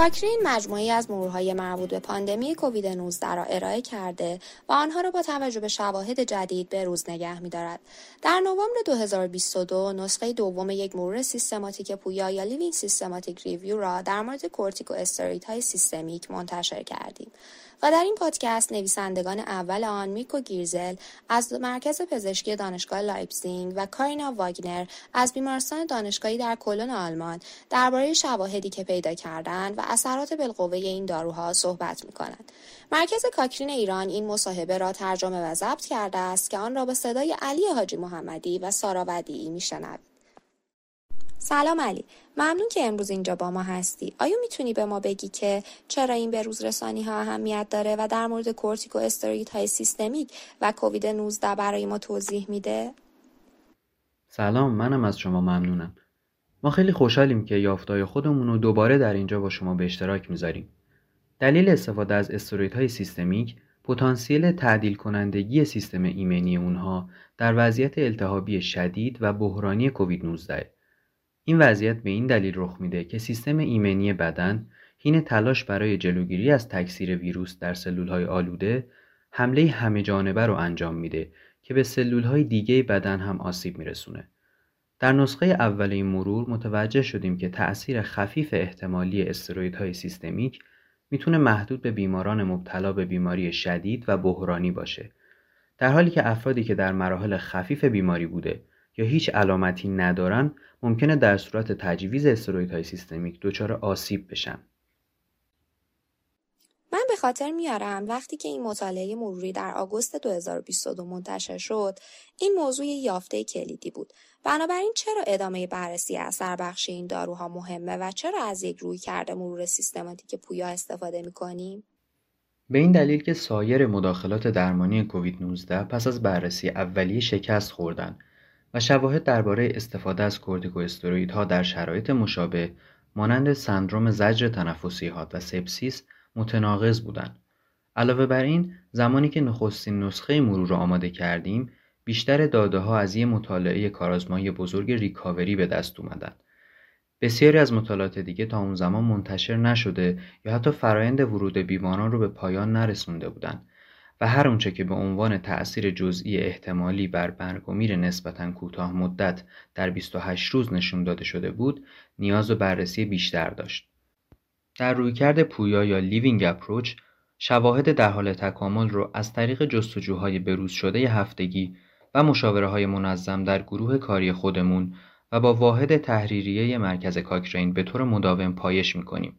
کاکرین مجموعی از مرورهای مربوط به پاندمی کووید 19 را ارائه کرده و آنها را با توجه به شواهد جدید به روز نگه می‌دارد. در نوامبر 2022 نسخه دوم یک مرور سیستماتیک پویا یا living systematic review را در مورد کورتیکو های سیستمیک منتشر کردیم. و در این پادکست نویسندگان اول آن میکو گیرزل از مرکز پزشکی دانشگاه لایپزینگ و کارینا واگنر از بیمارستان دانشگاهی در کلون آلمان درباره شواهدی که پیدا کردند و اثرات بالقوه این داروها صحبت می کنند. مرکز کاکرین ایران این مصاحبه را ترجمه و ضبط کرده است که آن را به صدای علی حاجی محمدی و سارا ودیعی میشنوید. سلام علی ممنون که امروز اینجا با ما هستی آیا می‌تونی به ما بگی که چرا این به روز رسانی ها اهمیت داره و در مورد کورتیکو استروید های سیستمیک و کووید 19 برای ما توضیح میده سلام منم از شما ممنونم ما خیلی خوشحالیم که یافتای خودمون رو دوباره در اینجا با شما به اشتراک می‌ذاریم دلیل استفاده از های سیستمیک پتانسیل تعدیل کنندگی سیستم ایمنی اونها در وضعیت التهابی شدید و بحرانی کووید 19 این وضعیت به این دلیل رخ میده که سیستم ایمنی بدن حین تلاش برای جلوگیری از تکثیر ویروس در سلولهای آلوده حمله همه جانبه رو انجام میده که به سلولهای دیگه بدن هم آسیب میرسونه. در نسخه اول این مرور متوجه شدیم که تأثیر خفیف احتمالی استرویدهای سیستمیک می‌تونه محدود به بیماران مبتلا به بیماری شدید و بحرانی باشه. در حالی که افرادی که در مراحل خفیف بیماری بوده یا هیچ علامتی ندارن ممکنه در صورت تجویز های سیستمیک دچار آسیب بشن. خاطر میارم وقتی که این مطالعه مروری در آگوست 2022 منتشر شد این موضوع یافته کلیدی بود بنابراین چرا ادامه بررسی اثر بخشی این داروها مهمه و چرا از یک روی کرده مرور سیستماتیک پویا استفاده می‌کنیم؟ به این دلیل که سایر مداخلات درمانی کووید 19 پس از بررسی اولیه شکست خوردن و شواهد درباره استفاده از کورتیکواستروئیدها در شرایط مشابه مانند سندروم زجر تنفسی حاد و سپسیس متناقض بودند. علاوه بر این زمانی که نخستین نسخه مرور را آماده کردیم بیشتر داده ها از یک مطالعه کارازمایی بزرگ ریکاوری به دست اومدن. بسیاری از مطالعات دیگه تا اون زمان منتشر نشده یا حتی فرایند ورود بیماران رو به پایان نرسونده بودند و هر اونچه که به عنوان تأثیر جزئی احتمالی بر برگ و میر نسبتا کوتاه مدت در 28 روز نشون داده شده بود نیاز به بررسی بیشتر داشت. در رویکرد پویا یا living approach شواهد در حال تکامل رو از طریق جستجوهای بروز شده هفتگی و مشاوره های منظم در گروه کاری خودمون و با واحد تحریریه مرکز کاکرین به طور مداوم پایش می‌کنیم.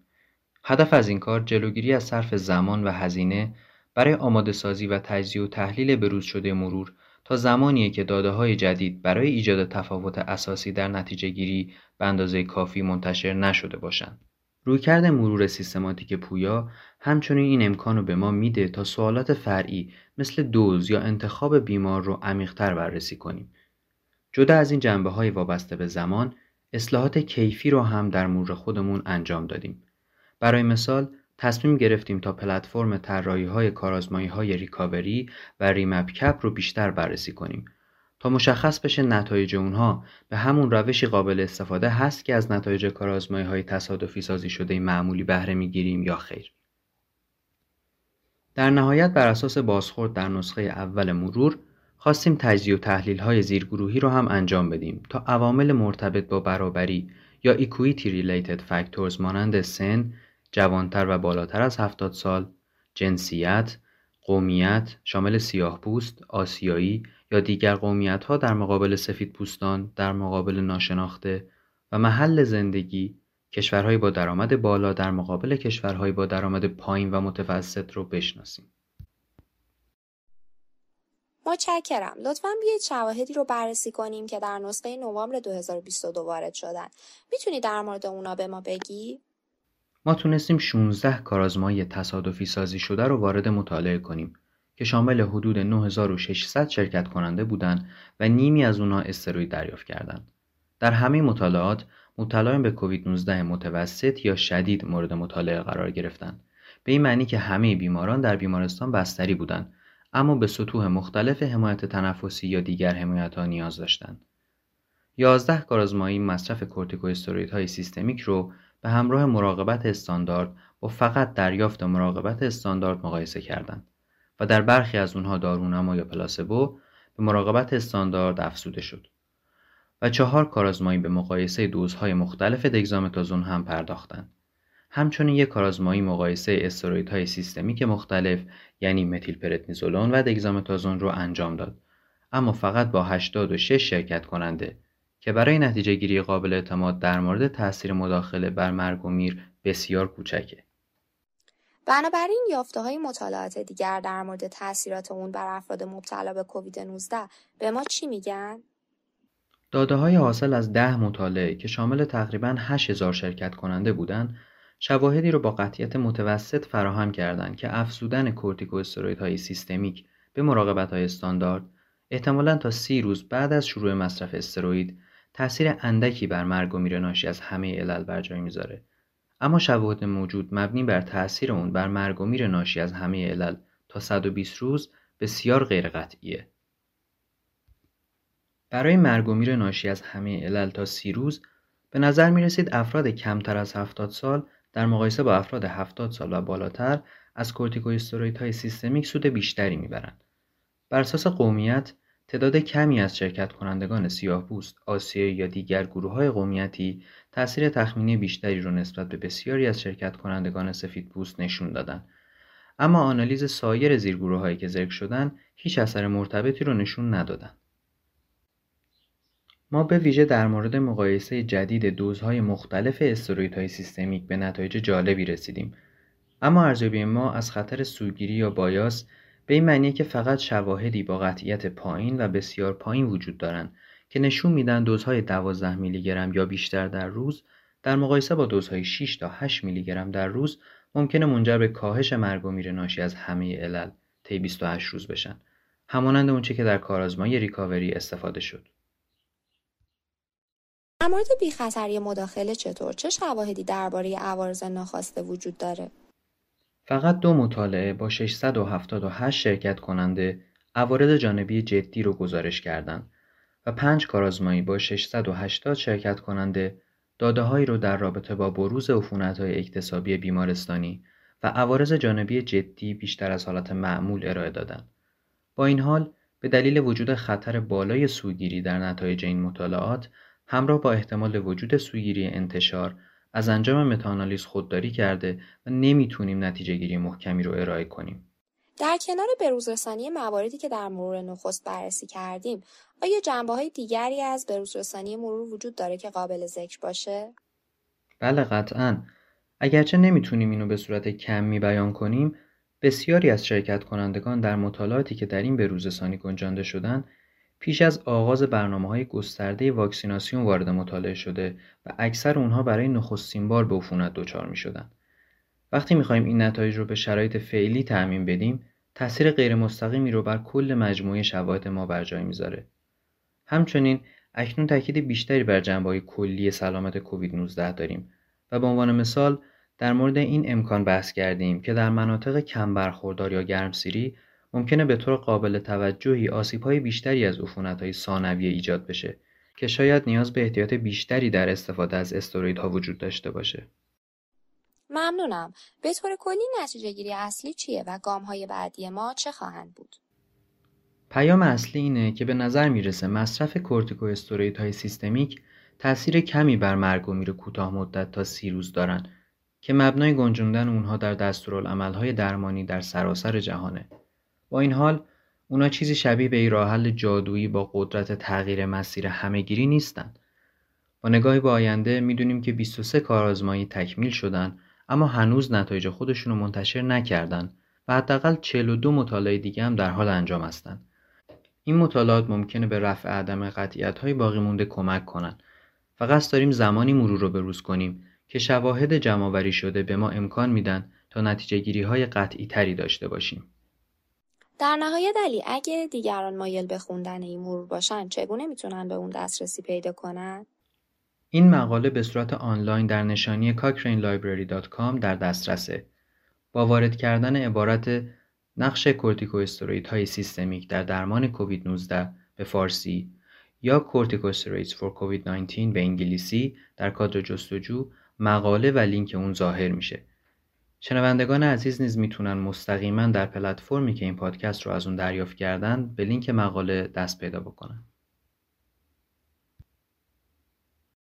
هدف از این کار جلوگیری از صرف زمان و هزینه برای آماده سازی و تجزیه و تحلیل بروز شده مرور تا زمانیه که داده های جدید برای ایجاد تفاوت اساسی در نتیجه گیری به اندازه کافی منتشر نشده باشند. رویکرد مرور سیستماتیک پویا همچنین این امکان رو به ما میده تا سوالات فرعی مثل دوز یا انتخاب بیمار رو عمیقتر بررسی کنیم. جدا از این جنبه های وابسته به زمان، اصلاحات کیفی رو هم در مرور خودمون انجام دادیم. برای مثال تصمیم گرفتیم تا پلتفرم های کارازمایی های ریکاوری و ریمپ کپ رو بیشتر بررسی کنیم تا مشخص بشه نتایج اونها به همون روشی قابل استفاده هست که از نتایج کارازمایی های تصادفی سازی شده معمولی بهره می‌گیریم یا خیر. در نهایت بر اساس بازخورد در نسخه اول مرور خواستیم تجزیه و تحلیل های زیرگروهی رو هم انجام بدیم تا عوامل مرتبط با برابری یا equity related factors مانند سن، جوانتر و بالاتر از 70 سال، جنسیت، قومیت شامل پوست، آسیایی یا دیگر ها در مقابل سفید پوستان در مقابل ناشناخته و محل زندگی کشورهای با درآمد بالا در مقابل کشورهای با درآمد پایین و متوسط رو بشناسیم. متشکرم. لطفا بیایید شواهدی رو بررسی کنیم که در نسخه نوامبر 2022 وارد شدن. می‌تونی در مورد اونا به ما بگی؟ ما تونستیم 16 کارآزمایی تصادفی سازی شده رو وارد مطالعه کنیم که شامل حدود 9600 شرکت کننده بودند و نیمی از اونها استروید دریافت کردند. در همه مطالعات مبتلایان به کووید 19 متوسط یا شدید مورد مطالعه قرار گرفتند. به این معنی که همه بیماران در بیمارستان بستری بودند اما به سطوح مختلف حمایت تنفسی یا دیگر حمایت ها نیاز داشتند. 11 کارآزمایی مصرف کورتیکواستروئیدهای سیستمیک رو به همراه مراقبت استاندارد با فقط دریافت مراقبت استاندارد مقایسه کردند و در برخی از اونها دارونما یا پلاسبو به مراقبت استاندارد افزوده شد و چهار کارآزمایی به مقایسه دوزهای مختلف دگزامتازون هم پرداختند. همچنین یک کارآزمایی مقایسه استروئیدهای سیستمیک مختلف یعنی متیل پرتنیزولون و دگزامتازون رو انجام داد اما فقط با 86 شرکت کننده که برای نتیجه گیری قابل اعتماد در مورد تاثیر مداخله بر مرگ و میر بسیار کوچکه. بنابراین یافته های مطالعات دیگر در مورد تاثیرات اون بر افراد مبتلا به کووید 19 به ما چی میگن؟ داده های حاصل از ده مطالعه که شامل تقریبا 8000 شرکت کننده بودند شواهدی رو با قطعیت متوسط فراهم کردند که افزودن های سیستمیک به مراقبت های استاندارد احتمالا تا سی روز بعد از شروع مصرف استروید تاثیر اندکی بر مرگ و میر ناشی از همه علل بر جای می‌ذاره اما شواهد موجود مبنی بر تاثیر اون بر مرگ و میر ناشی از همه علل تا 120 روز بسیار غیر قطعیه برای مرگ و میر ناشی از همه علل تا سی روز به نظر می رسید افراد کمتر از 70 سال در مقایسه با افراد 70 سال و بالاتر از های سیستمیک سود بیشتری می‌برند. بر اساس قومیت تعداد کمی از شرکت کنندگان سیاهپوست، آسیایی یا دیگر گروه های قومیتی تاثیر تخمینی بیشتری را نسبت به بسیاری از شرکت کنندگان سفیدپوست نشون دادند. اما آنالیز سایر زیرگروه هایی که ذکر شدن هیچ اثر مرتبطی رو نشون ندادند. ما به ویژه در مورد مقایسه جدید دوزهای مختلف های سیستمیک به نتایج جالبی رسیدیم اما ارزیابی ما از خطر سوگیری یا بایاس به این معنیه که فقط شواهدی با قطعیت پایین و بسیار پایین وجود دارند که نشون میدن دوزهای 12 میلی گرم یا بیشتر در روز در مقایسه با دوزهای 6 تا 8 میلی گرم در روز ممکنه منجر به کاهش مرگ و میر ناشی از همه علل طی 28 روز بشن. همانند اونچه که در کارآزمایی ریکاوری استفاده شد. در مورد بیخطری مداخله چطور؟ چه شواهدی درباره عوارض ناخواسته وجود داره؟ فقط دو مطالعه با 678 شرکت کننده عوارض جانبی جدی رو گزارش کردند و پنج کارآزمایی با 680 شرکت کننده داده هایی رو در رابطه با بروز عفونت های اکتسابی بیمارستانی و عوارض جانبی جدی بیشتر از حالت معمول ارائه دادند. با این حال به دلیل وجود خطر بالای سوگیری در نتایج این مطالعات همراه با احتمال وجود سوگیری انتشار از انجام متاانالیز خودداری کرده و نمی‌تونیم نتیجه گیری محکمی رو ارائه کنیم. در کنار بروزرسانی مواردی که در مرور نخست بررسی کردیم، آیا جنبه های دیگری از بروزرسانی مرور وجود داره که قابل ذکر باشه؟ بله قطعا. اگرچه نمی‌تونیم اینو به صورت کمی بیان کنیم، بسیاری از شرکت کنندگان در مطالعاتی که در این بروزرسانی گنجانده شدن پیش از آغاز برنامه های گسترده واکسیناسیون وارد مطالعه شده و اکثر اونها برای نخستین بار به عفونت دچار می شدن. وقتی می خواهیم این نتایج رو به شرایط فعلی تعمین بدیم تاثیر غیر مستقیمی رو بر کل مجموعه شواهد ما بر جای می‌ذاره. همچنین اکنون تاکید بیشتری بر جنبه کلی سلامت کووید 19 داریم و به عنوان مثال در مورد این امکان بحث کردیم که در مناطق کم برخوردار یا گرمسیری ممکنه به طور قابل توجهی های بیشتری از های ثانویه ایجاد بشه که شاید نیاز به احتیاط بیشتری در استفاده از استرویدها وجود داشته باشه. ممنونم. به طور کلی نتیجه گیری اصلی چیه و گام های بعدی ما چه خواهند بود؟ پیام اصلی اینه که به نظر می‌رسه مصرف های سیستمیک تاثیر کمی بر مرگ و میر کوتاه مدت تا سی روز دارن که مبنای گنجوندن اونها در دستورالعملهای درمانی در سراسر جهانه. با این حال اونا چیزی شبیه به راه جادویی با قدرت تغییر مسیر همهگیری نیستند. با نگاهی به آینده می‌دونیم که 23 کارآزمایی تکمیل شدن اما هنوز نتایج خودشون رو منتشر نکردن و حداقل 42 مطالعه دیگه هم در حال انجام هستند. این مطالعات ممکنه به رفع عدم قطعیت های باقی مونده کمک کنن. فقط داریم زمانی مرور رو بروز کنیم که شواهد جمعآوری شده به ما امکان میدن تا نتیجه گیری های قطعی تری داشته باشیم. در نهایت علی اگه دیگران مایل به خوندن این مرور باشن چگونه می‌تونن به اون دسترسی پیدا کنن؟ این مقاله به صورت آنلاین در نشانی cochranelibrary.com در دسترسه. با وارد کردن عبارت نقش های سیستمیک در درمان کووید 19 به فارسی یا corticosteroids for COVID-19 به انگلیسی در کادر جستجو مقاله و لینک اون ظاهر میشه شنوندگان عزیز نیز می‌تونن مستقیما در پلتفرمی که این پادکست رو از اون دریافت کردن به لینک مقاله دست پیدا بکنن.